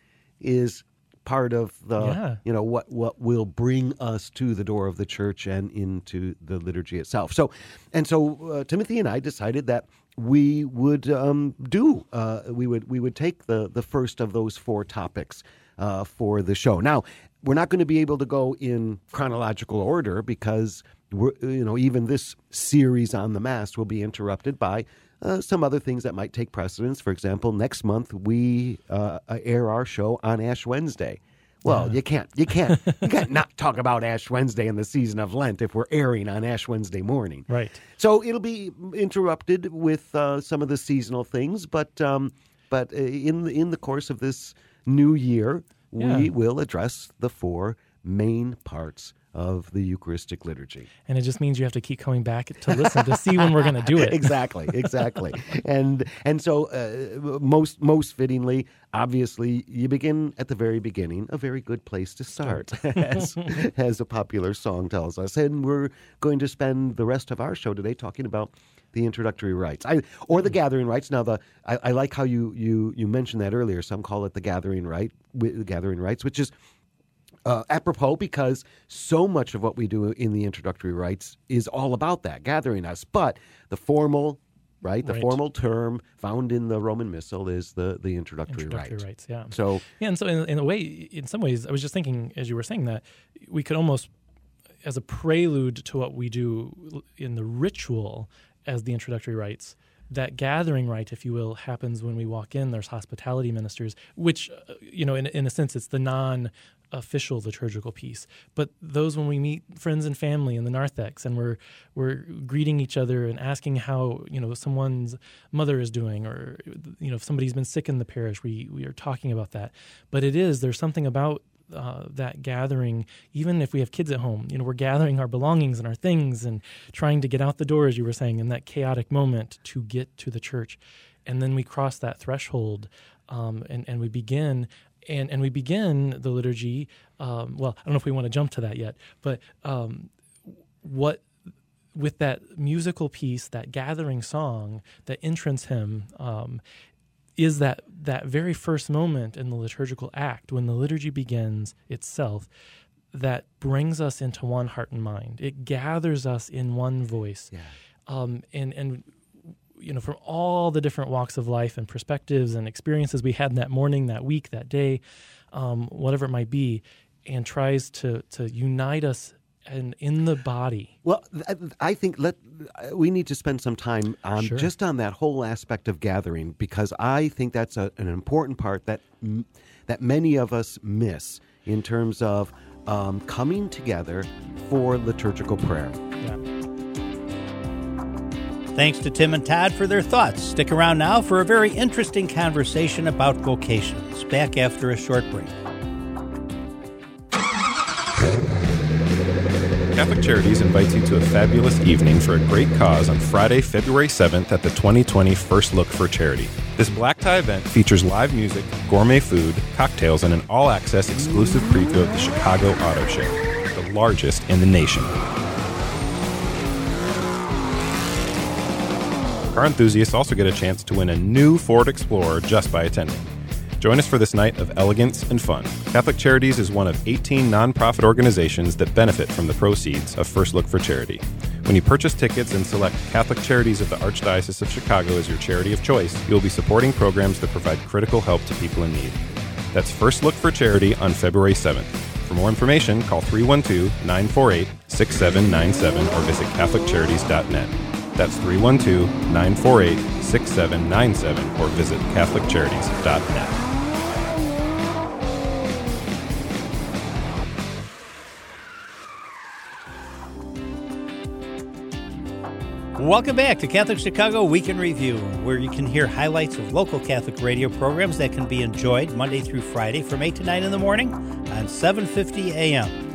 is part of the yeah. you know what what will bring us to the door of the church and into the liturgy itself. So, and so uh, Timothy and I decided that we would um, do uh, we would we would take the the first of those four topics uh, for the show. Now, we're not going to be able to go in chronological order because we're, you know even this series on the mass will be interrupted by uh, some other things that might take precedence. For example, next month we uh, air our show on Ash Wednesday. Well, yeah. you can't, you can't, you can't not talk about Ash Wednesday in the season of Lent if we're airing on Ash Wednesday morning. Right. So it'll be interrupted with uh, some of the seasonal things, but um, but uh, in the, in the course of this new year, yeah. we will address the four main parts of the Eucharistic liturgy. And it just means you have to keep coming back to listen to see when we're going to do it. exactly, exactly. and and so uh, most most fittingly, obviously, you begin at the very beginning, a very good place to start, as, as a popular song tells us. And we're going to spend the rest of our show today talking about the introductory rites, I, or the gathering rites. Now, the I, I, like how you you you mentioned that earlier. Some call it the gathering rite, the gathering rites, which is uh, apropos because so much of what we do in the introductory rites is all about that, gathering us. But the formal, right, the right. formal term found in the Roman Missal is the the introductory, introductory rite. rites. Yeah. So yeah, and so in, in a way, in some ways, I was just thinking as you were saying that we could almost, as a prelude to what we do in the ritual as the introductory rites that gathering rite, if you will, happens when we walk in. There's hospitality ministers, which, uh, you know, in, in a sense, it's the non official liturgical piece, but those when we meet friends and family in the narthex and we're we're greeting each other and asking how you know someone's mother is doing, or you know if somebody's been sick in the parish, we we are talking about that. But it is there's something about uh, that gathering, even if we have kids at home, you know, we're gathering our belongings and our things and trying to get out the door, as you were saying, in that chaotic moment to get to the church. And then we cross that threshold um, and, and we begin and and we begin the liturgy. Um, well, I don't know if we want to jump to that yet, but um, what with that musical piece, that gathering song, that entrance hymn, um, is that that very first moment in the liturgical act when the liturgy begins itself that brings us into one heart and mind. It gathers us in one voice. Yeah. Um, and and you know, from all the different walks of life and perspectives and experiences we had that morning, that week, that day, um, whatever it might be, and tries to to unite us and in the body. Well, I think let we need to spend some time on sure. just on that whole aspect of gathering because I think that's a, an important part that that many of us miss in terms of um, coming together for liturgical prayer. Thanks to Tim and Todd for their thoughts. Stick around now for a very interesting conversation about vocations. Back after a short break. Catholic Charities invites you to a fabulous evening for a great cause on Friday, February 7th at the 2020 First Look for Charity. This black tie event features live music, gourmet food, cocktails, and an all access exclusive preview of the Chicago Auto Show, the largest in the nation. Car enthusiasts also get a chance to win a new Ford Explorer just by attending. Join us for this night of elegance and fun. Catholic Charities is one of 18 nonprofit organizations that benefit from the proceeds of First Look for Charity. When you purchase tickets and select Catholic Charities of the Archdiocese of Chicago as your charity of choice, you'll be supporting programs that provide critical help to people in need. That's First Look for Charity on February 7th. For more information, call 312 948 6797 or visit CatholicCharities.net. That's 312 948 6797 or visit CatholicCharities.net. Welcome back to Catholic Chicago Week in Review, where you can hear highlights of local Catholic radio programs that can be enjoyed Monday through Friday from 8 to 9 in the morning on 7:50 a.m.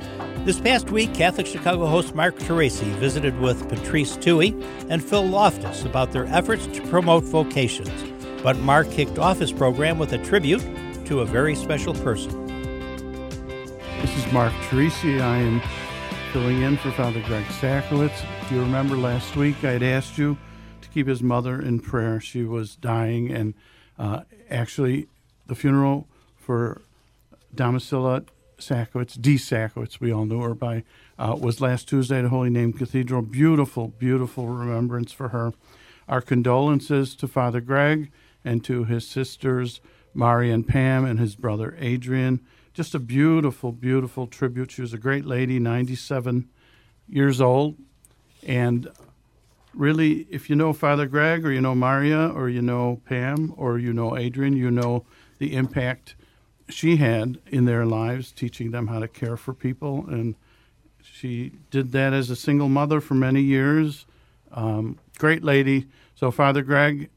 This past week, Catholic Chicago host Mark Teresi visited with Patrice Tuohy and Phil Loftus about their efforts to promote vocations. But Mark kicked off his program with a tribute to a very special person. This is Mark Teresi. I am filling in for Father Greg Sakowicz. If you remember last week, I had asked you to keep his mother in prayer. She was dying, and uh, actually, the funeral for Domitilla Sakowicz, D. Sakowicz, we all knew her by, uh, was last Tuesday at Holy Name Cathedral. Beautiful, beautiful remembrance for her. Our condolences to Father Greg and to his sisters, Mari and Pam, and his brother Adrian just a beautiful, beautiful tribute. She was a great lady, 97 years old. And really, if you know Father Greg or you know Maria or you know Pam or you know Adrian, you know the impact she had in their lives, teaching them how to care for people. And she did that as a single mother for many years. Um, great lady. So, Father Greg,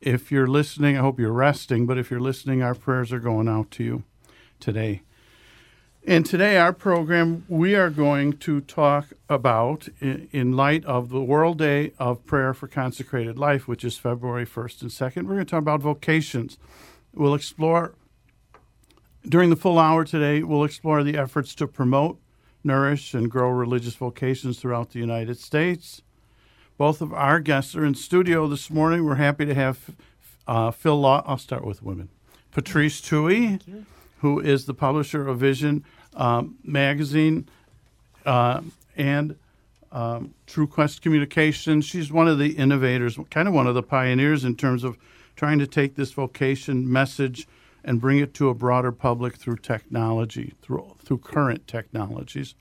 if you're listening, I hope you're resting, but if you're listening, our prayers are going out to you today. And today, our program, we are going to talk about, in, light of the World Day of Prayer for Consecrated Life, which is February 1st and 2nd, we're going to talk about vocations. We'll explore, during the full hour today, we'll explore the efforts to promote, nourish, and grow religious vocations throughout the United States. Both of our guests are in studio this morning. We're happy to have uh, Phil Law. I'll start with women. Patrice Tuohy who is the publisher of Vision um, magazine uh, and um, TrueQuest Communications. She's one of the innovators, kind of one of the pioneers in terms of trying to take this vocation message and bring it to a broader public through technology, through, through current technologies.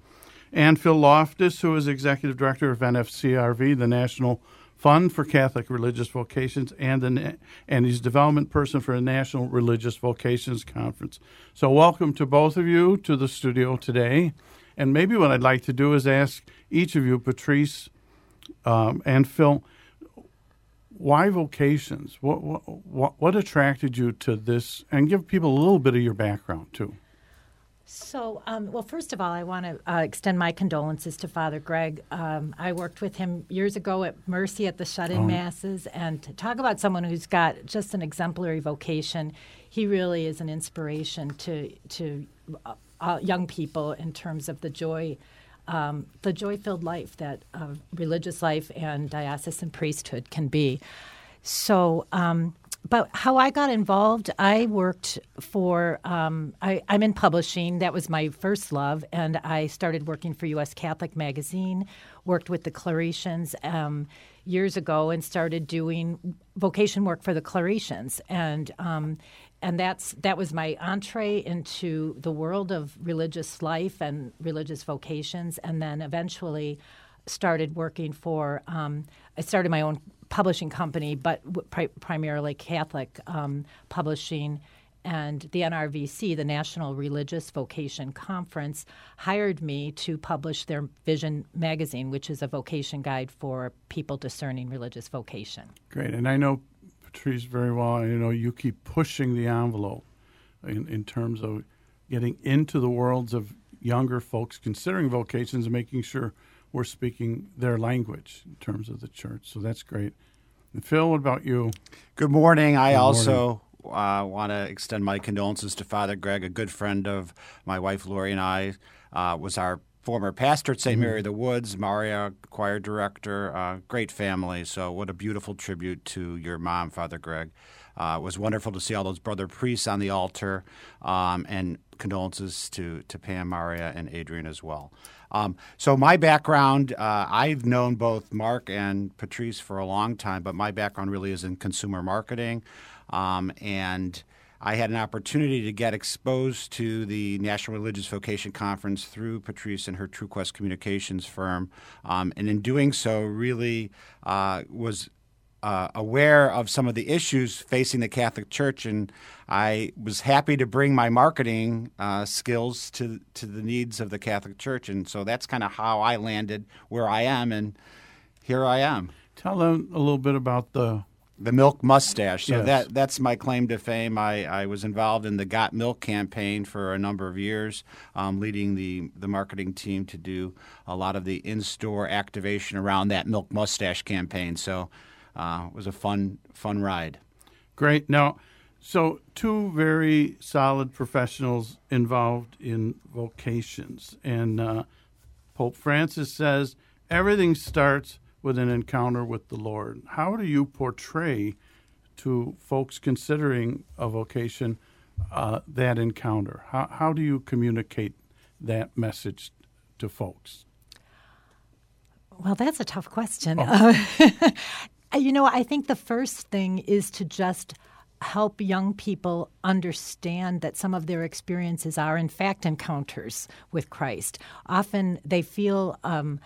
And Phil Loftus, who is executive director of NFCRV, the National Fund for Catholic Religious Vocations, and, the, and he's development person for the National Religious Vocations Conference. So, welcome to both of you to the studio today. And maybe what I'd like to do is ask each of you, Patrice um, and Phil, why vocations? What, what, what attracted you to this? And give people a little bit of your background, too. So, um, well, first of all, I want to uh, extend my condolences to Father Greg. Um, I worked with him years ago at Mercy at the shut in oh. masses, and to talk about someone who's got just an exemplary vocation, he really is an inspiration to, to uh, uh young people in terms of the joy. Um, the joy-filled life that uh, religious life and diocesan priesthood can be. So, um, but how I got involved, I worked for, um, I, am in publishing. That was my first love. And I started working for U.S. Catholic Magazine, worked with the Claretians um, years ago, and started doing vocation work for the Claretians. And, um, and that's, that was my entree into the world of religious life and religious vocations. And then eventually started working for, um, I started my own publishing company, but pri- primarily Catholic um, publishing. And the NRVC, the National Religious Vocation Conference, hired me to publish their Vision magazine, which is a vocation guide for people discerning religious vocation. Great. And I know Patrice very well. You know, you keep pushing the envelope in, in terms of getting into the worlds of younger folks considering vocations and making sure we're speaking their language in terms of the church. So that's great. And Phil, what about you? Good morning. I Good also uh, want to extend my condolences to Father Greg, a good friend of my wife Lori and I. Uh, was our former pastor at saint mm-hmm. Mary of the Woods, Maria, choir director, uh, great family. So, what a beautiful tribute to your mom, Father Greg. Uh, it was wonderful to see all those brother priests on the altar, um, and condolences to, to Pam, Maria, and Adrian as well. Um, so my background, uh, I've known both Mark and Patrice for a long time, but my background really is in consumer marketing, um, and I had an opportunity to get exposed to the National Religious Vocation Conference through Patrice and her TrueQuest Communications firm, um, and in doing so, really uh, was uh, aware of some of the issues facing the Catholic Church, and I was happy to bring my marketing uh, skills to to the needs of the Catholic Church, and so that's kind of how I landed where I am, and here I am. Tell them a little bit about the the milk mustache. So Yes. that that's my claim to fame. I, I was involved in the Got Milk campaign for a number of years, um, leading the the marketing team to do a lot of the in store activation around that milk mustache campaign. So uh, it was a fun fun ride. Great. Now, so two very solid professionals involved in vocations. And uh, Pope Francis says everything starts with an encounter with the Lord. How do you portray to folks considering a vocation uh, that encounter? How, how do you communicate that message to folks? Well, that's a tough question. Oh. Uh, you know, I think the first thing is to just help young people understand that some of their experiences are, in fact, encounters with Christ. Often they feel um,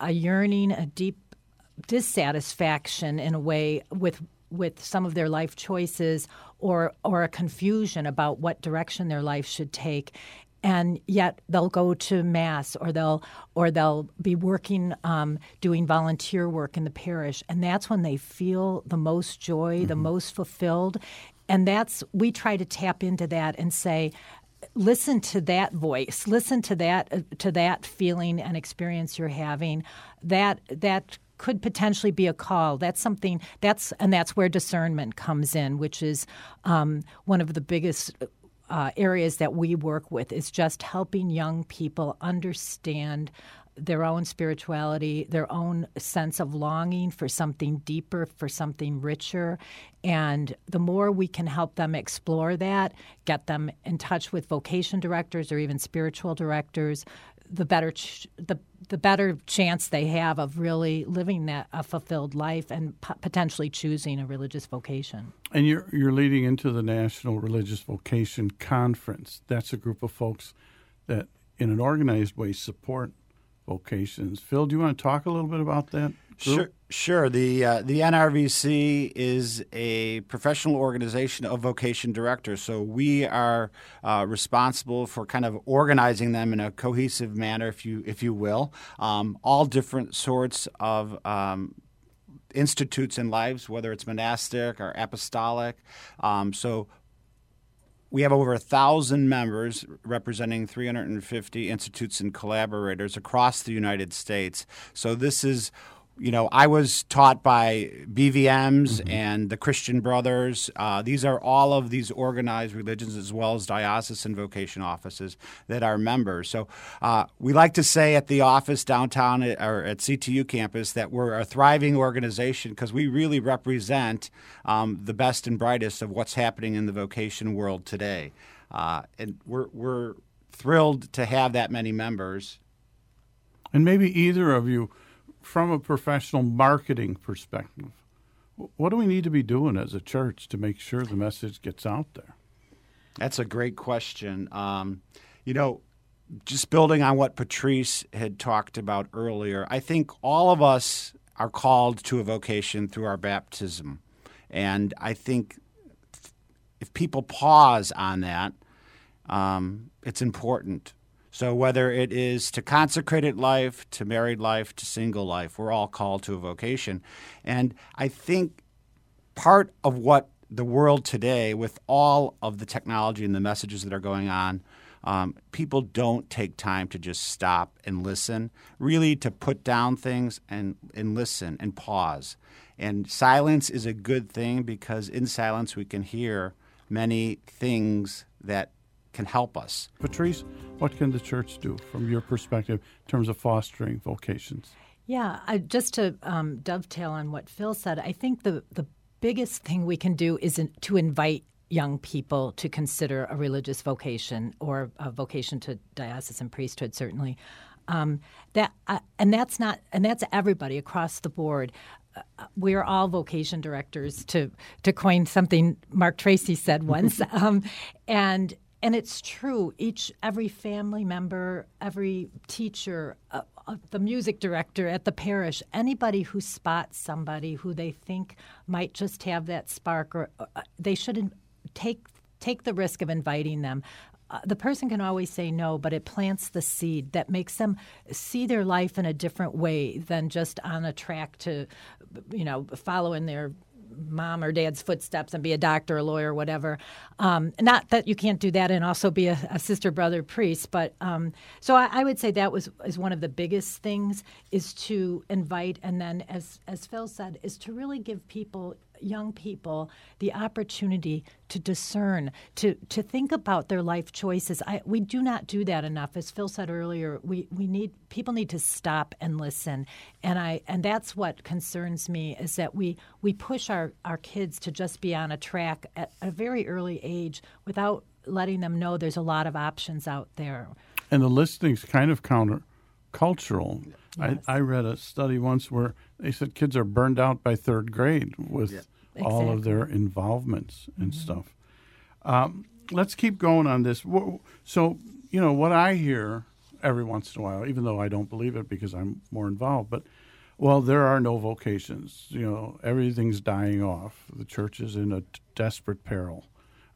a yearning, a deep dissatisfaction in a way with with some of their life choices or or a confusion about what direction their life should take. And yet they'll go to mass or they'll or they'll be working um, doing volunteer work in the parish. And that's when they feel the most joy the most fulfilled. And that's we try to tap into that and say listen to that voice. Listen to that uh, to that feeling and experience you're having. That that could potentially be a call that's something that's and that's where discernment comes in which is um, one of the biggest uh, areas that we work with is just helping young people understand their own spirituality, their own sense of longing for something deeper, for something richer. And the more we can help them explore that, get them in touch with vocation directors or even spiritual directors, the better ch- the the better chance they have of really living that a fulfilled life and p- potentially choosing a religious vocation. And you're you're leading into the National Religious Vocation Conference. That's a group of folks that, in an organized way, support vocations. Phil, do you want to talk a little bit about that? Group? Sure, sure. The uh, the NRVC is a professional organization of vocation directors, so we are uh, responsible for kind of organizing them in a cohesive manner, if you if you will. Um, all different sorts of um, institutes and lives, whether it's monastic or apostolic. Um, so we have over a thousand members representing 350 institutes and collaborators across the United States. So this is you know, I was taught by BVMs and the Christian Brothers. Uh, these are all of these organized religions as well as diocesan vocation offices that are members. So uh, we like to say at the office downtown at, or at CTU campus that we're a thriving organization because we really represent um, the best and brightest of what's happening in the vocation world today. Uh, and we're, we're thrilled to have that many members. And maybe either of you, from a professional marketing perspective, what do we need to be doing as a church to make sure the message gets out there? That's a great question. Um, you know, just building on what Patrice had talked about earlier, I think all of us are called to a vocation through our baptism. And I think if people pause on that, um, it's important. So, whether it is to consecrated life, to married life, to single life, we're all called to a vocation. And I think part of what the world today, with all of the technology and the messages that are going on, um, people don't take time to just stop and listen, really to put down things and, and listen and pause. And silence is a good thing because in silence we can hear many things that can help us. Patrice, what can the church do from your perspective in terms of fostering vocations? Yeah, I, just to um, dovetail on what Phil said, I think the the biggest thing we can do is in, to invite young people to consider a religious vocation or a vocation to diocesan priesthood, certainly. Um, that uh, and that's not and that's everybody across the board. uh, we're all vocation directors to to coin something Mark Teresi said once, um, and and it's true. Each every family member, every teacher, uh, uh, the music director at the parish, anybody who spots somebody who they think might just have that spark, or uh, they should take take the risk of inviting them. Uh, the person can always say no, but it plants the seed that makes them see their life in a different way than just on a track to, you know, follow in their mom or dad's footsteps and be a doctor, a lawyer, whatever. Um, not that you can't do that and also be a, a sister, brother, priest, but um, so I, I, would say that was is one of the biggest things is to invite, and then as as Phil said, is to really give people young people the opportunity to discern, to to think about their life choices. I, we do not do that enough. As Phil said earlier, we, we need people need to stop and listen. And I and that's what concerns me is that we we push our, our kids to just be on a track at a very early age without letting them know there's a lot of options out there. And the listening's kind of counter cultural. Yes. I, I read a study once where they said kids are burned out by third grade with yeah. all exactly. of their involvements and mm-hmm. stuff. Um, let's keep going on this. So, you know, what I hear every once in a while, even though I don't believe it because I'm more involved, but well, there are no vocations. You know, everything's dying off. The church is in a t- desperate peril.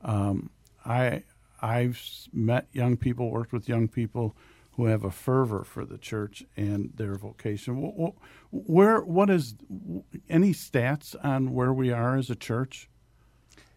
Um, I I've met young people, worked with young people who have a fervor for the church and their vocation. Where, what is any stats on where we are as a church?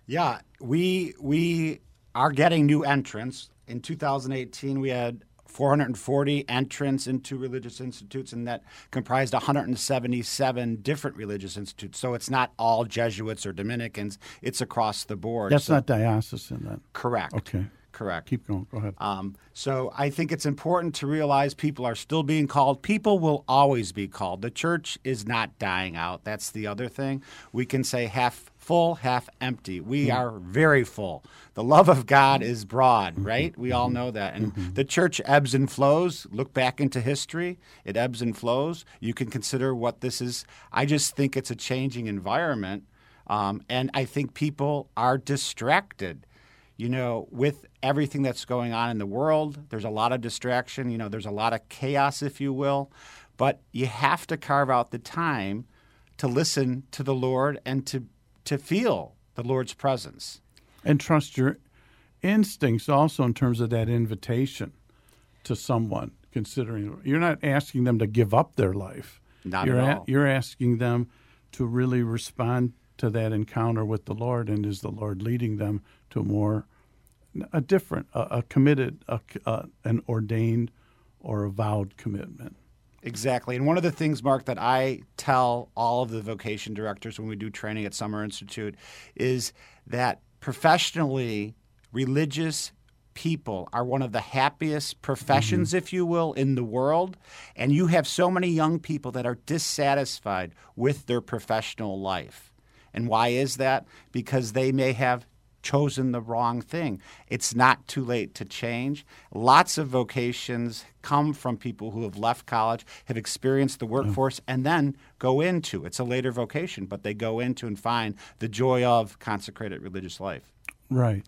Yeah, we we are getting new entrants. In 2018, we had 440 entrants into religious institutes, and that comprised 177 different religious institutes. So it's not all Jesuits or Dominicans; it's across the board. That's so, not diocesan, then. Correct. Okay. Correct. Keep going. Go ahead. Um, so I think it's important to realize people are still being called. People will always be called. The church is not dying out. That's the other thing. We can say half full, half empty. We mm-hmm. are very full. The love of God is broad, mm-hmm. right? We all know that. And mm-hmm. the church ebbs and flows. Look back into history, it ebbs and flows. You can consider what this is. I just think it's a changing environment. Um, and I think people are distracted you know, with everything that's going on in the world, there's a lot of distraction. You know, there's a lot of chaos, if you will. But you have to carve out the time to listen to the Lord and to, to feel the Lord's presence. And trust your instincts also in terms of that invitation to someone, considering you're not asking them to give up their life. Not you're at all. A, you're asking them to really respond to that encounter with the Lord, and is the Lord leading them to more a different, a, a committed, a, a, an ordained or a vowed commitment. Exactly. And one of the things, Mark, that I tell all of the vocation directors when we do training at Summer Institute is that professionally, religious people are one of the happiest professions, mm-hmm. if you will, in the world. And you have so many young people that are dissatisfied with their professional life. And why is that? Because they may have chosen the wrong thing. It's not too late to change. Lots of vocations come from people who have left college, have experienced the workforce, mm. and then go into it's a later vocation, but they go into and find the joy of consecrated religious life. Right.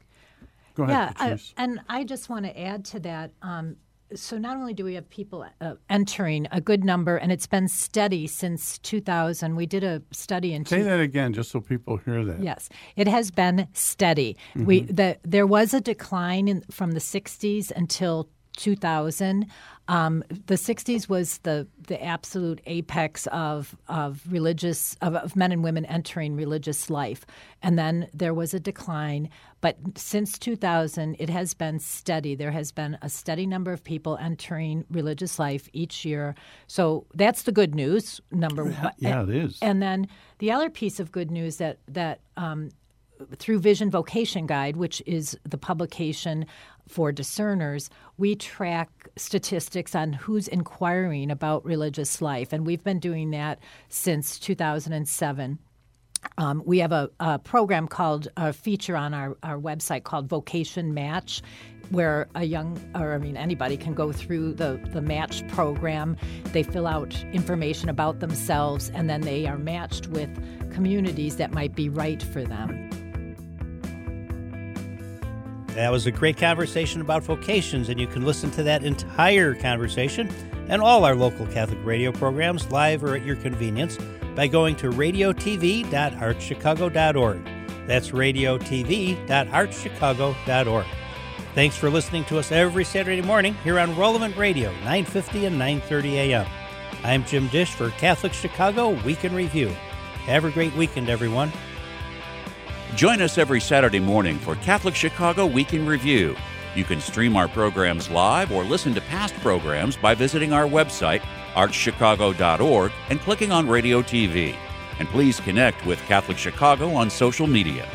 Go ahead. Yeah, I, and I just want to add to that. Um, so not only do we have people uh, entering a good number, and it's been steady since 2000. We did a study in. Say two- that again, just so people hear that. Yes, it has been steady. Mm-hmm. We the, there was a decline in, from the 60s until 2000. Um, the 60s was the, the absolute apex of, of religious, of, of, men and women entering religious life. And then there was a decline. But since 2000, it has been steady. There has been a steady number of people entering religious life each year. So that's the good news, number one. Yeah, it is. And then the other piece of good news that, that um, through Vision Vocation Guide, which is the publication for discerners, we track statistics on who's inquiring about religious life. And we've been doing that since 2007. Um, we have a, a, program called a feature on our, our website called Vocation Match. where a young, or I mean, anybody can go through the, the match program. They fill out information about themselves, and then they are matched with communities that might be right for them. That was a great conversation about vocations, and you can listen to that entire conversation and all our local Catholic radio programs live or at your convenience by going to radiotv.archchicago.org. That's radiotv.archchicago.org. Thanks for listening to us every Saturday morning here on Relevant Radio, 950 and 930 a.m. I'm Jim Dish for Catholic Chicago Week in Review. Have a great weekend, everyone. Join us every Saturday morning for Catholic Chicago Week in Review. You can stream our programs live or listen to past programs by visiting our website, archchicago.org, and clicking on Radio TV. And please connect with Catholic Chicago on social media.